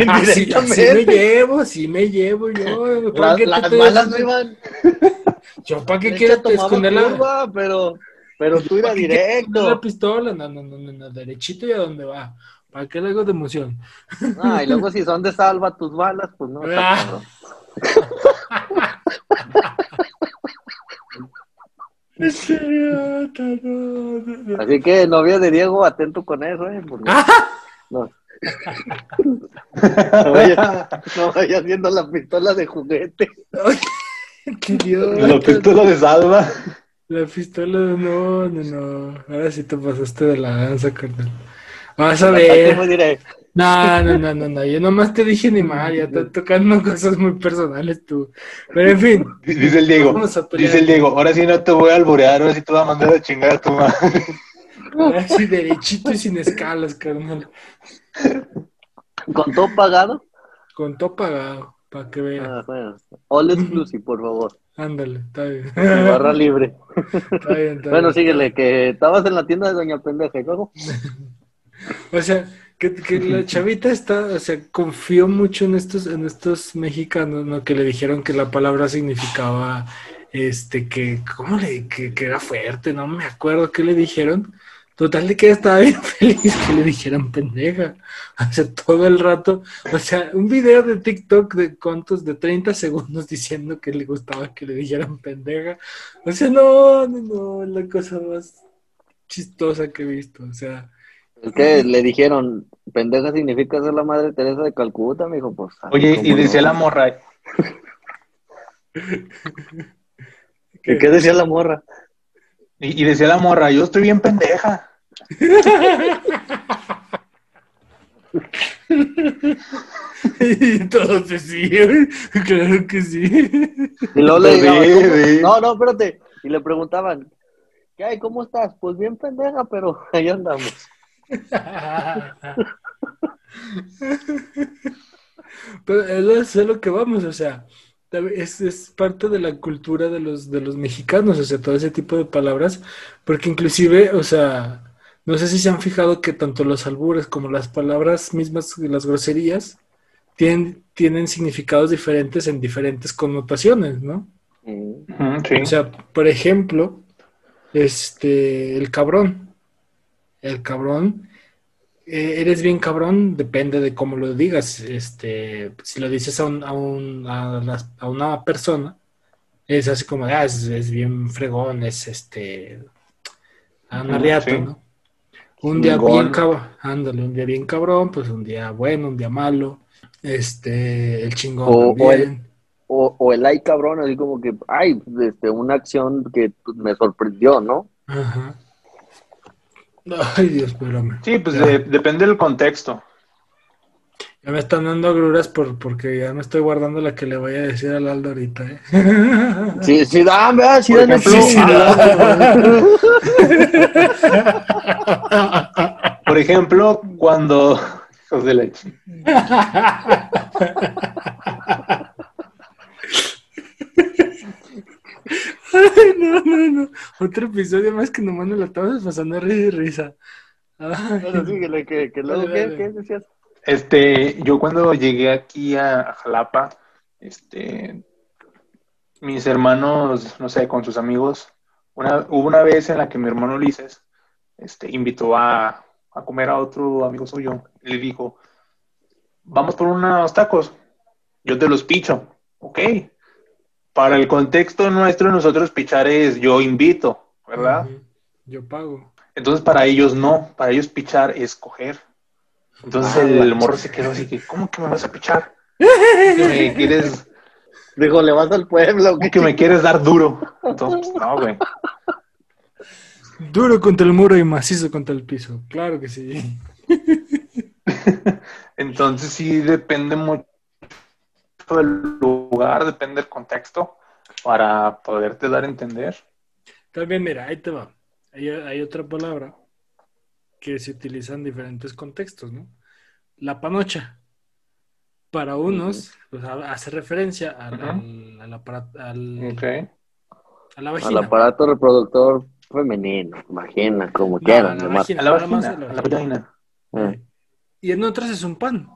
Así, así me llevo, así me llevo yo. ¿Para Las, te las estoy balas no iban. Yo, ¿para qué tomaba esconder la, curva, pero, pero tú ibas ¿para qué quieres esconder la directo. pistola? No, no, no, no, no, derechito y a dónde va. ¿Para qué le hago de emoción? Ah, y luego si son de salva tus balas, pues no. está Ah. Así que, novia de Diego, atento con eso, ¿eh? Porque Ah, no, no vayas no vayas viendo la pistola de juguete. qué idiota. La pistola de salva. La pistola, no, no, no. Ahora sí te pasaste de la danza, carnal. Vas a ver. No, no, no, no, no. Yo nomás te dije ni mal, ya estás tocando cosas muy personales tú. Pero en fin, Dice el Diego. Dice el Diego, ahora sí no te voy a alburear, ahora sí te voy a mandar a chingar a tu madre. así derechito y sin escalas, carnal. ¿Con todo pagado? Con todo pagado, para que veas. Ah, bueno. All exclusive, por favor. Ándale, está bien. Barra libre. Está bien, está Bueno, bien. síguele, que estabas en la tienda de Doña Pendeja y luego. O sea, que, que la chavita está, o sea, confió mucho en estos, en estos mexicanos, ¿no? Que le dijeron que la palabra significaba, este, que, ¿cómo le, que, que era fuerte? No me acuerdo qué le dijeron, Total de que ella estaba bien feliz que le dijeran pendeja. O sea, todo el rato. O sea, un video de TikTok de cuántos, de 30 segundos diciendo que le gustaba que le dijeran pendeja. O sea, no, no, no, es la cosa más chistosa que he visto. O sea, Es que le dijeron, pendeja significa ser la madre Teresa de Calcuta, me dijo, pues. Oye, ¿cómo y no? decía la morra, ¿Y qué decía la morra? y, y decía la morra, yo estoy bien pendeja. y todos sí, güey. claro que sí. Y luego le Pues sí. no, no, espérate. Y le preguntaban, ¿qué hay? ¿Cómo estás? Pues bien pendeja, pero ahí andamos. Pero es lo- es a lo que vamos, o sea, es, es parte de la cultura de los, de los mexicanos, o sea, todo ese tipo de palabras, porque inclusive, o sea, no sé si se han fijado que tanto los albures como las palabras mismas, las groserías, tienen, tienen significados diferentes en diferentes connotaciones, ¿no? Mm. Sí. O sea, por ejemplo, este, el cabrón. El cabrón, eh, eres bien cabrón, depende de cómo lo digas. Este, si lo dices a, un, a, un- a, a una persona, es así como, ah, es, es bien fregón, es este, anarriato, sí. ¿no? Un día bien cabrón, ándale, un día bien cabrón, pues un día bueno, un día malo, este, el chingón O- o el- también. O, o el ay cabrón, así como que, ay, este, una acción que me sorprendió, ¿no? Ajá. Ay, Dios, espérame. Sí, pues de- depende del contexto. Ya me están dando agruras por, porque ya me estoy guardando la que le voy a decir al Aldo ahorita, ¿eh? Sí, sí, dame, sí, Por dame, ejemplo, sí, Ah, Por ejemplo, cuando... Hijos de la ch- Ay, no, no, no. Otro episodio más que nomás nos la estamos pasando risa y risa. Ay, Bueno, síguele, que, que luego, Dale, ¿qué, dale. qué decías? Este, yo cuando llegué aquí a, a Jalapa, este, mis hermanos, no sé, con sus amigos, una, hubo una vez en la que mi hermano Ulises, este, invitó a, a comer a otro amigo suyo. Y le dijo, vamos por unos tacos, yo te los picho, ok. Para el contexto nuestro, nosotros pichar es yo invito, ¿verdad? Yo pago. Entonces para ellos no, para ellos pichar es coger. Entonces Ah, el la morro se quedó así que, ¿cómo que me vas a pichar? ¿Que me quieres, Dijo, le vas al pueblo. que me quieres dar duro? Entonces, pues, no, güey. Duro contra el muro y macizo contra el piso. Claro que sí. Entonces sí depende mucho del lugar, depende del contexto para poderte dar a entender. También, mira, ahí te va. Hay, hay otra palabra que se utiliza en diferentes contextos, ¿no? La panocha. Para unos, pues, ha- hace referencia al, al- al aparato- al- Ok. a la Al vagina. aparato reproductor femenino, imagina, como No, quieran. vagina, más a la vagina. Eh, Y en otras es un pan.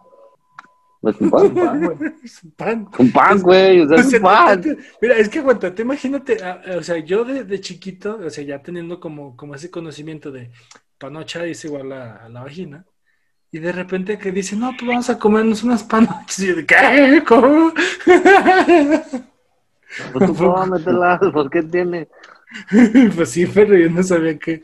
No es un pan. Ah, güey. Es un pan. Un pan, güey, o sea, O es un pan. te- te- Mira, es que aguanta, te imagínate, a- a- o sea, yo de, de chiquito, o sea, ya teniendo como, como ese conocimiento de panocha es igual a, a la vagina, y de repente que dicen, no, pues vamos a comernos unas panochas, y yo de, ¿qué? ¿Cómo? Pues tú cómetela, pues ¿qué tiene? Pues sí, pero yo no sabía que,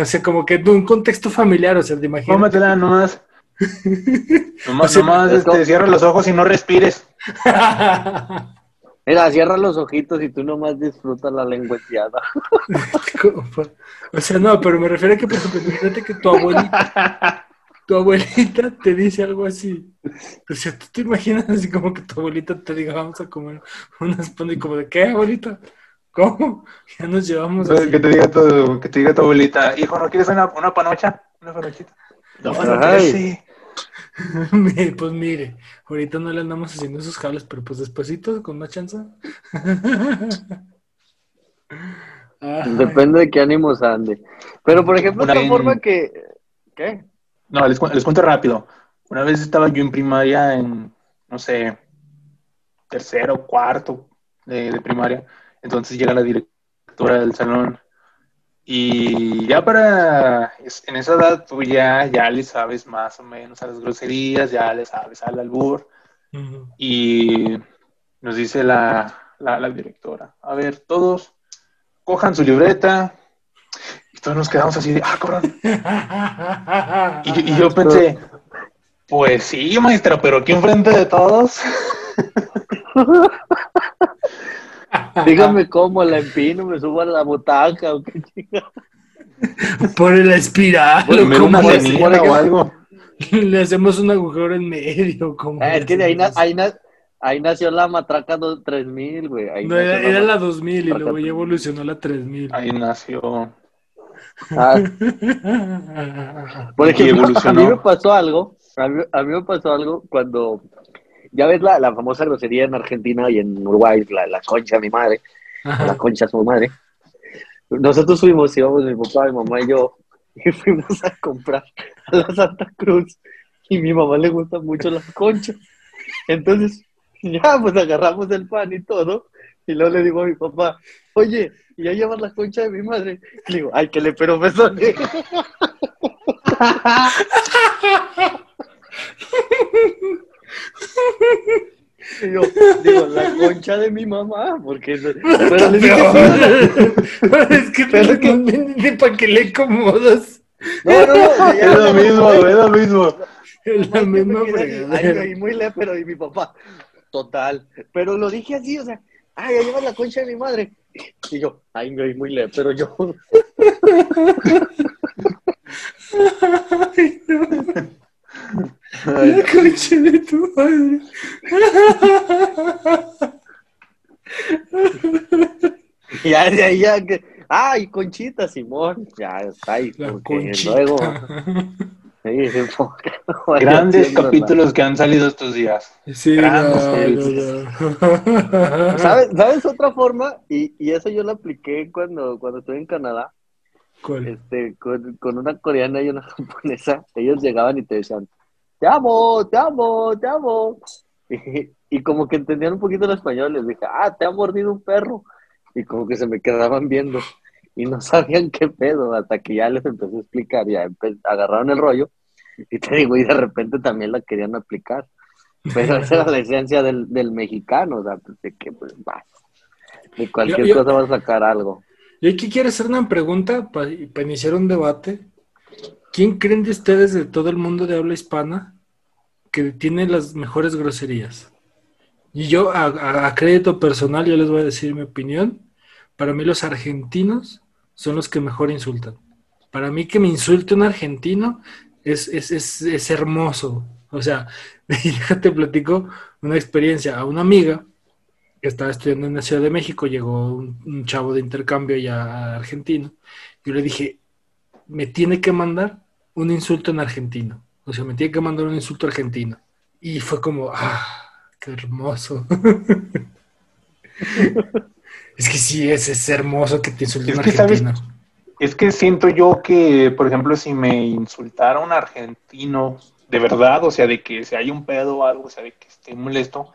o sea, como que en un contexto familiar, o sea, te imaginas. Cómetela nomás. Nomás, sea, nomás es este, cierra los ojos y no respires. Mira, cierra los ojitos y tú nomás disfrutas la lengüeteada. O sea, no, pero me refiero a que, por ejemplo, imagínate que tu abuelita, tu abuelita te dice algo así. O sea, tú te imaginas así como que tu abuelita te diga, vamos a comer unas pan y como de, ¿qué, abuelita? ¿Cómo? Ya nos llevamos así. Que te diga tu, que te diga tu abuelita, hijo, ¿no quieres una, una panocha? Una panochita. No, sí. Mire, Pues mire, ahorita no le andamos haciendo esos cables, pero pues despacito, con una chance. Ay, Depende de qué ánimos ande. Pero, por ejemplo, Una otra en- forma que... ¿Qué? No, les, cu- les cuento rápido. Una vez estaba yo en primaria, en, no sé, tercero, cuarto de, de primaria. Entonces llega la directora del salón Y ya para, en esa edad tú ya, ya le sabes más o menos a las groserías, ya le sabes al albur. Y nos dice la, la, la directora, a ver, todos cojan su libreta. Y todos nos quedamos así de, ah, cabrón. Y, y yo pensé, pues sí, maestra, pero aquí enfrente de todos. Dígame cómo la empino, me subo a la butaca o qué chinga. Por la espiral, Pues, o una ejemplo- o algo. le hacemos un agujero en medio. Como Ah, es que ahí, na- ahí, na- ahí nació la matraca do- 3000, güey. Ahí No, era, era la 2000 y luego ya 3000. evolucionó a la 3000. Ahí nació. Ah, por ejemplo, a mí me pasó algo, a mí, a mí me pasó algo cuando, ya ves la, la famosa grosería en Argentina y en Uruguay, la, la concha de mi madre, la concha de su madre. Nosotros fuimos, íbamos mi papá, mi mamá y yo, y fuimos a comprar a la Santa Cruz, y mi mamá le gustan mucho las conchas. Entonces, ya, pues agarramos el pan y todo, y luego le digo a mi papá, oye, ¿y ya llevas la concha de mi madre? Y le digo, ay, que le pero besone. Y yo, digo, la concha de mi mamá, porque... Pero le dije, Peor. es que Pero que- ni para que le acomodas. no, no, Es lo mismo, es lo mismo. Es la misma Ay, muy le, pero y mi papá, total. Pero lo dije así, o sea, ay, ya llevas la concha de mi madre. Y yo, ay, güey, muy le, pero yo, Ay, no. La concha de tu madre. ya de ahí ya que, ay, conchita, Simón, ya está ahí. Luego, sí, sí, Grandes capítulos que han salido estos días. Sí, Grandes no, capítulos. no, no. ¿Sabes, ¿Sabes otra forma? Y, y eso yo lo apliqué cuando, cuando estuve en Canadá. ¿Cuál? este, con, con una coreana y una japonesa, ellos llegaban y te decían, te amo, te amo, te amo. Y, y como que entendían un poquito el español, les dije, ah, te ha mordido un perro. Y como que se me quedaban viendo y no sabían qué pedo, hasta que ya les empecé a explicar, ya agarraron el rollo y te digo, y de repente también la querían aplicar. Pero esa era la esencia del, del mexicano, o sea, pues, de que pues va, de cualquier Yo- yo- cosa vas a sacar algo. Yo aquí quiero hacer una pregunta para iniciar un debate. ¿Quién creen de ustedes de todo el mundo de habla hispana que tiene las mejores groserías? Y yo, a, crédito personal, yo les voy a decir mi opinión. Para mí los argentinos son los que mejor insultan. Para mí que me insulte un argentino es, es, es, es hermoso. O sea, déjate platico una experiencia. A una amiga que estaba estudiando en la Ciudad de México, llegó un, un chavo de intercambio ya argentino. Yo le dije, me tiene que mandar un insulto en argentino. O sea, me tiene que mandar un insulto argentino. Y fue como, ah, qué hermoso. es que sí, es, es hermoso que te insulte Es un argentino. Es que siento yo que, por ejemplo, si me insultara un argentino de verdad, o sea, de que si hay un pedo o algo, o sea, de que esté molesto,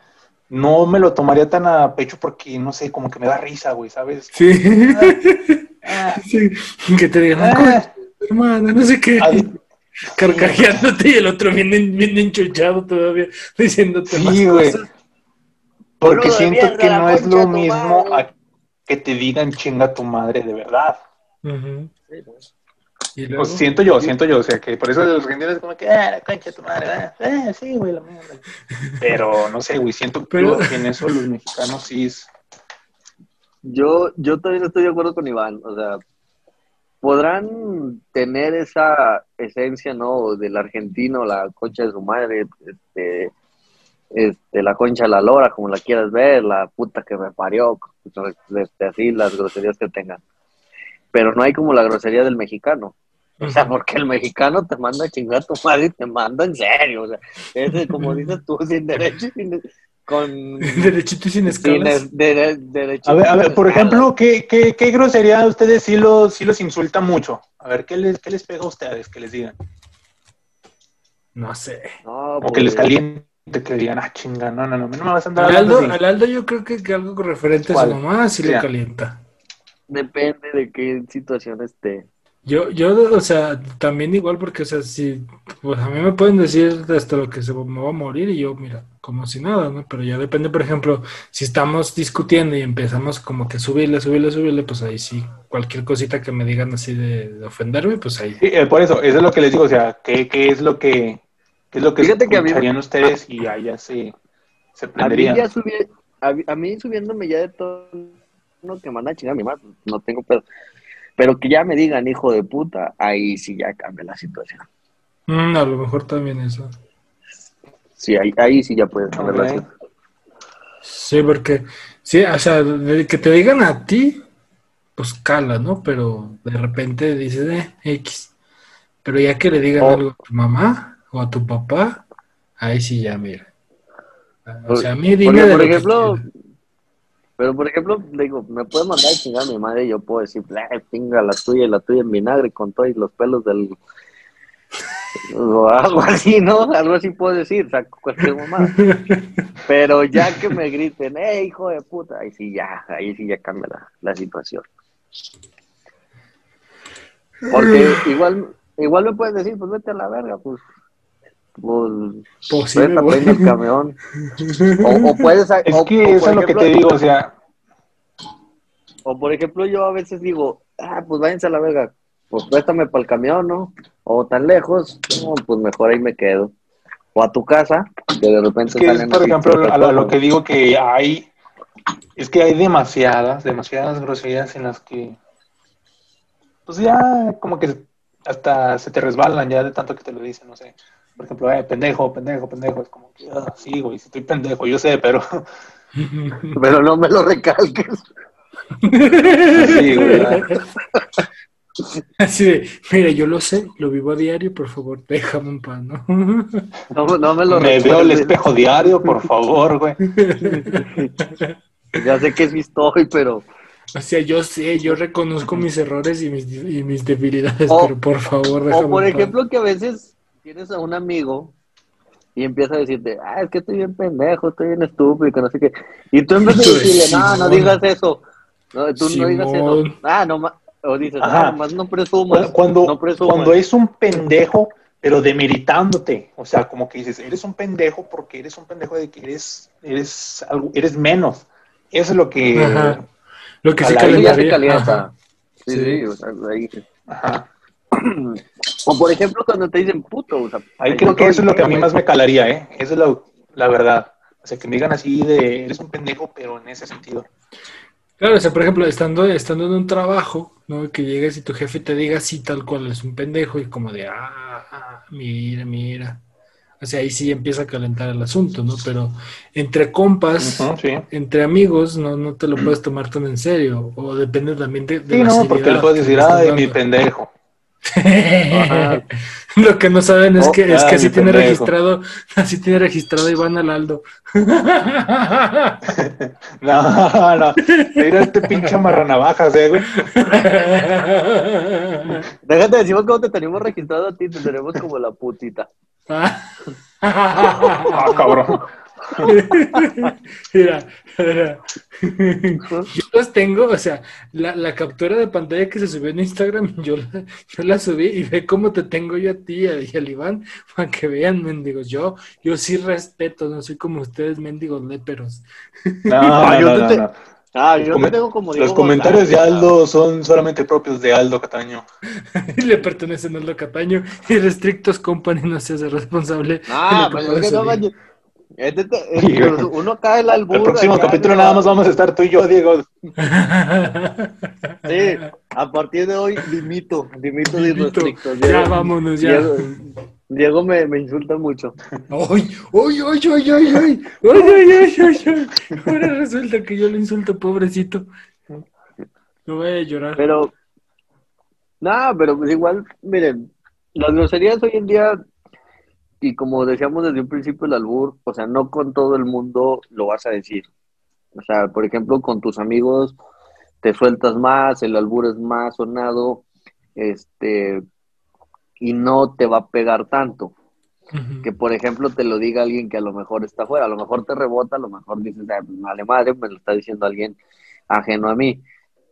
no me lo tomaría tan a pecho porque, no sé, como que me da risa, güey, ¿sabes? Sí. Ah, sí. Que te digan, ah, "Coño, hermano, no sé qué. ay, Carcajeándote y el otro bien, bien enchuchado todavía, diciéndote más Sí, güey. cosas. Porque siento que no es lo mismo a que te digan chinga tu madre de verdad. Y luego, Pues siento yo, siento yo, o sea, que por eso los argentinos es como que, ah, la concha de tu madre, ah, ah, sí, güey, la mierda. Pero, no sé, güey, siento Pero- que en eso los mexicanos sí es... Yo, yo también estoy de acuerdo con Iván, o sea, podrán tener esa esencia, ¿no? Del argentino, la concha de su madre, este, este, la concha de la lora, como la quieras ver, la puta que me parió, este, así las groserías que tengan. Pero no hay como la grosería del mexicano. O sea, porque el mexicano te manda a chingar a tu madre y te manda en serio. O sea, es como dices tú, sin derecho, y sin, con, derechito y sin escalas. de-. A ver, a ver, sin por escalas. ejemplo, ¿qué, qué, qué grosería a ustedes sí los, sí los insulta mucho? A ver, ¿qué les, qué les pega a ustedes que les digan? No sé. No, O que les pues, caliente, que digan, ah, chinga, no, no, no, no me vas a andar hablando Aldo, al Aldo yo creo que, que algo referente a su mamá sí lo calienta. depende de qué situación esté. Yo, yo, o sea, también igual porque, o sea, si, pues a mí me pueden decir hasta lo que se me va a morir y yo, mira, como si nada, ¿no? Pero ya depende, por ejemplo, si estamos discutiendo y empezamos como que subirle, subirle, subirle, pues ahí sí, cualquier cosita que me digan así de, ofenderme, pues ahí. Sí, eh, por eso, eso es lo que les digo, o sea, ¿qué, qué es lo que, qué es lo que Fíjate que a mí- escucharían ustedes y allá se, se A mí prenderían? ya subí, a, mí- a mí subiéndome ya de todo lo que manda a chingar a mi madre, no tengo pedo. Pero que ya me digan hijo de puta, ahí sí ya cambia la situación. Mm, a lo mejor también eso. Sí, ahí, ahí sí ya puede cambiar la situación. Sí, porque, sí, o sea, de que te digan a ti, pues cala, ¿no? Pero de repente dices, eh, X. Pero ya que le digan O- algo a tu mamá o a tu papá, ahí sí ya, mira. O sea, a mí dime Porque, de por ejemplo. Pero por ejemplo, le digo, me puede mandar a chingar a mi madre y yo puedo decir, "Eh, pinga la tuya y la tuya en vinagre con todo y los pelos del... o algo así, ¿no? Algo así puedo decir, saco cualquier mamá. Pero ya que me griten, eh, hijo de puta, ahí sí ya, ahí sí ya cambia la, la situación. Porque igual, igual me puedes decir, pues vete a la verga, pues. Pues, Pues güey. prender el camión. O, o puedes. Es o- que o, eso por es lo que ejemplo- te digo, o sea, O por ejemplo, yo a veces digo, ah, pues váyanse a la verga, pues préstame para el camión, ¿no? O tan lejos, no, pues mejor ahí me quedo. O a tu casa, que de repente es que es, salen por así ejemplo, a lo, a lo cosas. que digo que hay, es que hay demasiadas, demasiadas groserías en las que, pues ya como que hasta se te resbalan ya de tanto que te lo dicen, no sé. Por ejemplo, eh, pendejo, pendejo, pendejo, es como que, ah, sí, güey, sí estoy pendejo, yo sé, pero Pero no me lo recalques. sí, güey. Así de, mira, yo lo sé, lo vivo a diario, por favor, déjame en paz, ¿no? No, no me lo Me veo el espejo diario, por favor, güey. Ya sé que sí estoy, pero. O sea, yo sé, yo reconozco mis errores y mis, y mis debilidades, O- pero por favor, déjame O por en paz. ejemplo, que a veces tienes a un amigo y empieza a decirte, ah, es que estoy bien pendejo, estoy bien estúpido, que no sé qué. Y tú en vez de Hijo de decirle, no, no digas eso. No, tú no digas eso. Ah, no, ma- o dices, Ajá. ah, más no presumas. Cuando, no presumas. cuando es un pendejo, pero demeritándote, o sea, como que dices, eres un pendejo porque eres un pendejo de que eres, eres algo, eres menos. Eso es lo que, Ajá. Lo que sí A se calienta. Sí, Sí. sí, o sea, ahí. ajá. O por ejemplo, cuando te dicen puto, o sea, Ahí creo que eso es lo que a mí más me calaría, ¿eh? Eso es lo- la verdad. O sea, que me digan así de, eres un pendejo, pero en ese sentido. Claro, o sea, por ejemplo, estando, estando en un trabajo, ¿no? Que llegues y tu jefe te diga así tal cual, es un pendejo y como de, ah, ah, mira, mira. O sea, ahí sí empieza a calentar el asunto, ¿no? Pero entre compas, sí. entre amigos, no, no te lo puedes tomar tan en serio. O depende también de, de Sí, la no, porque le puedes decir, ay, mi dando". pendejo. Ajá. Lo que no saben es Oh, que, es que así tiene pendejo. registrado, así tiene registrado Iván Alaldo. No, no. Mira este pinche marranavajas, eh, güey. Déjate decimos cómo te tenemos registrado a ti, te tenemos como la putita. Ah, cabrón. Mira, mira. Yo los tengo, o sea, la, la captura de pantalla que se subió en Instagram, yo la, yo la subí y ve cómo te tengo yo a ti y a- y al Iván, para que vean, mendigos. Yo, yo sí respeto, no soy como ustedes, mendigos léperos. No, Ah, no, yo no, te- no. Ah, tengo como Los comentarios de Aldo son solamente propios de Aldo Cataño. Le pertenecen a Aldo Cataño y Restrictos Company no se hace responsable. Ah, de lo que pues pueda es este, pues, uno cae el albur. El próximo capítulo nada más vamos a estar tú y yo, Diego. Sí, a partir de hoy dimito, dimito de Dimito. irrestrictos. Ya Diego- vámonos, ya. Diego, Diego me, me insulta mucho. ¡Ay! ¡Ay, ay, ay, ay, ay! ¡Ay, ay, ay! Ahora resulta que yo le insulto, pobrecito. No voy a llorar. Pero, nada, pero pues igual, miren, las groserías hoy en día, y como decíamos desde un principio el albur, o sea, no con todo el mundo lo vas a decir. O sea, por ejemplo, con tus amigos te sueltas más, el albur es más sonado, este, y no te va a pegar tanto. Que, por ejemplo, te lo diga alguien que a lo mejor está fuera, a lo mejor te rebota, a lo mejor dices, "Ah, pues, vale madre, me lo está diciendo alguien ajeno a mí.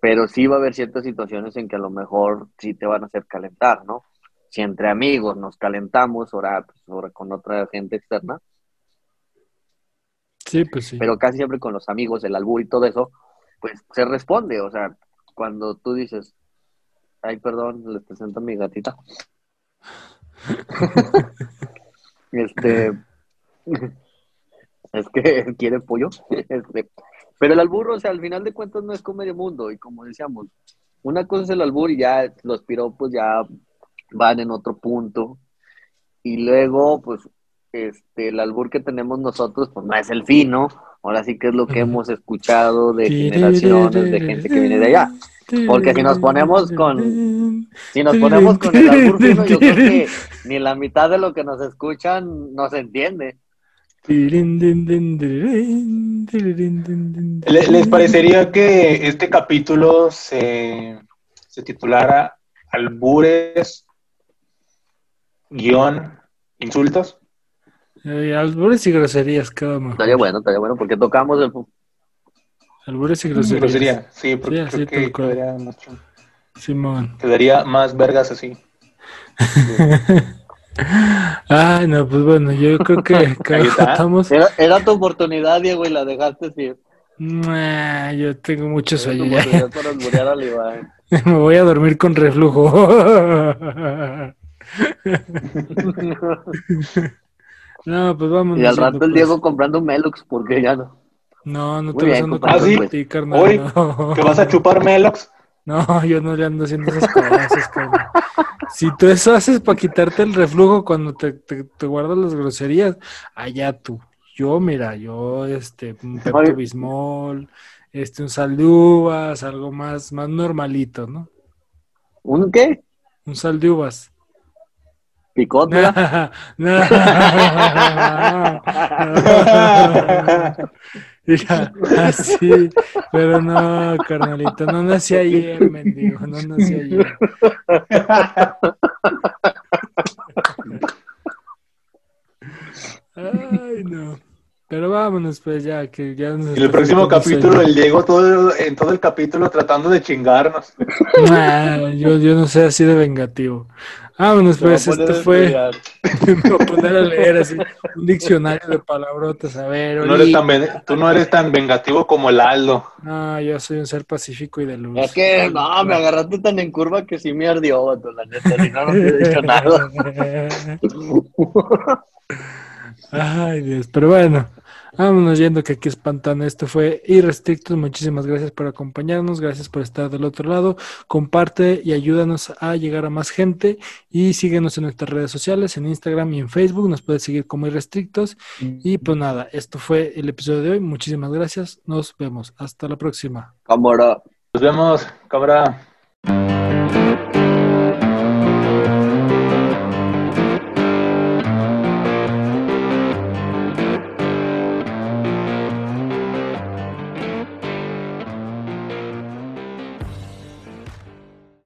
pero sí va a haber ciertas situaciones en que a lo mejor sí te van a hacer calentar, ¿no? Si entre amigos nos calentamos, ahora, pues, ahora con otra gente externa, Sí, pues sí. pero casi siempre con los amigos, el albur y todo eso, pues se responde, o sea, cuando tú dices, ay, perdón, les presento a mi gatita. este, es que quiere pollo. Este, pero el albur, o sea, al final de cuentas no es comedia mundo, y como decíamos, una cosa es el albur y ya los piropos ya van en otro punto, y luego, pues, este, el albur que tenemos nosotros, pues no es el fino, ahora sí que es lo que hemos escuchado de generaciones, de gente que viene de allá. Porque si nos ponemos con- Si nos ponemos con el albur fino, yo creo que ni la mitad de lo que nos escuchan nos entiende. ¿Le- ¿Les parecería que este capítulo se, se titulara Albures guion insultos? Eh, albures y groserías, cada mejor. Estaría bueno, estaría bueno, porque tocamos el... Albures y groserías. Grosería, sí, porque Sí, creo que tal cual. quedaría, mucho, Simón. quedaría más vergas así. Ay, no, pues bueno, yo creo que, que estamos. Era, era tu oportunidad, Diego, y la dejaste ir. Nah, yo tengo mucho Era tu sueño ya. Me voy a dormir con reflujo. No, pues vamos. y al rato el Diego comprando Melux, porque ya no. No, no Muy te vas ando ¿Ah, a ti, carnal. Hoy, no. ¿Que vas a chupar Melox? No, yo no le ando haciendo esas cosas, carnal. Si tú eso haces para quitarte el reflujo cuando te, te, te guardas las groserías, allá tú. Yo, mira, yo, este, un Pepto. Bismol, este, un sal de uvas, algo más, más normalito, ¿no? ¿Un qué? Un sal de uvas. ¿Picot, verdad? Mira, así, pero no, carnalito, no nací ayer, mendigo, no nací ayer. Ay, no. Pero vámonos, pues ya, que ya nos En el próximo capítulo, sueño. el Diego todo, en todo el capítulo tratando de chingarnos. Nah, yo, yo no sé así de vengativo. Vámonos, pues, esto fue. Me voy a poner a leer así un diccionario de palabrotas. A ver, Tú no, eres tan, ven- tú no eres tan vengativo como el Aldo. No, yo soy un ser pacífico y de luz. Es que no, me agarraste tan en curva que sí me ardió, la neta. Si no, no te he dicho nada. Ay, Dios. Pero bueno, vámonos yendo que aquí espantan. Esto fue Irrestrictos. Muchísimas gracias por acompañarnos. Gracias por estar del otro lado. Comparte y ayúdanos a llegar a más gente. Y síguenos en nuestras redes sociales, en Instagram y en Facebook. Nos puedes seguir como Irrestrictos. Y pues nada, esto fue el episodio de hoy. Muchísimas gracias. Nos vemos. Hasta la próxima. Cámara. Nos vemos, cabra.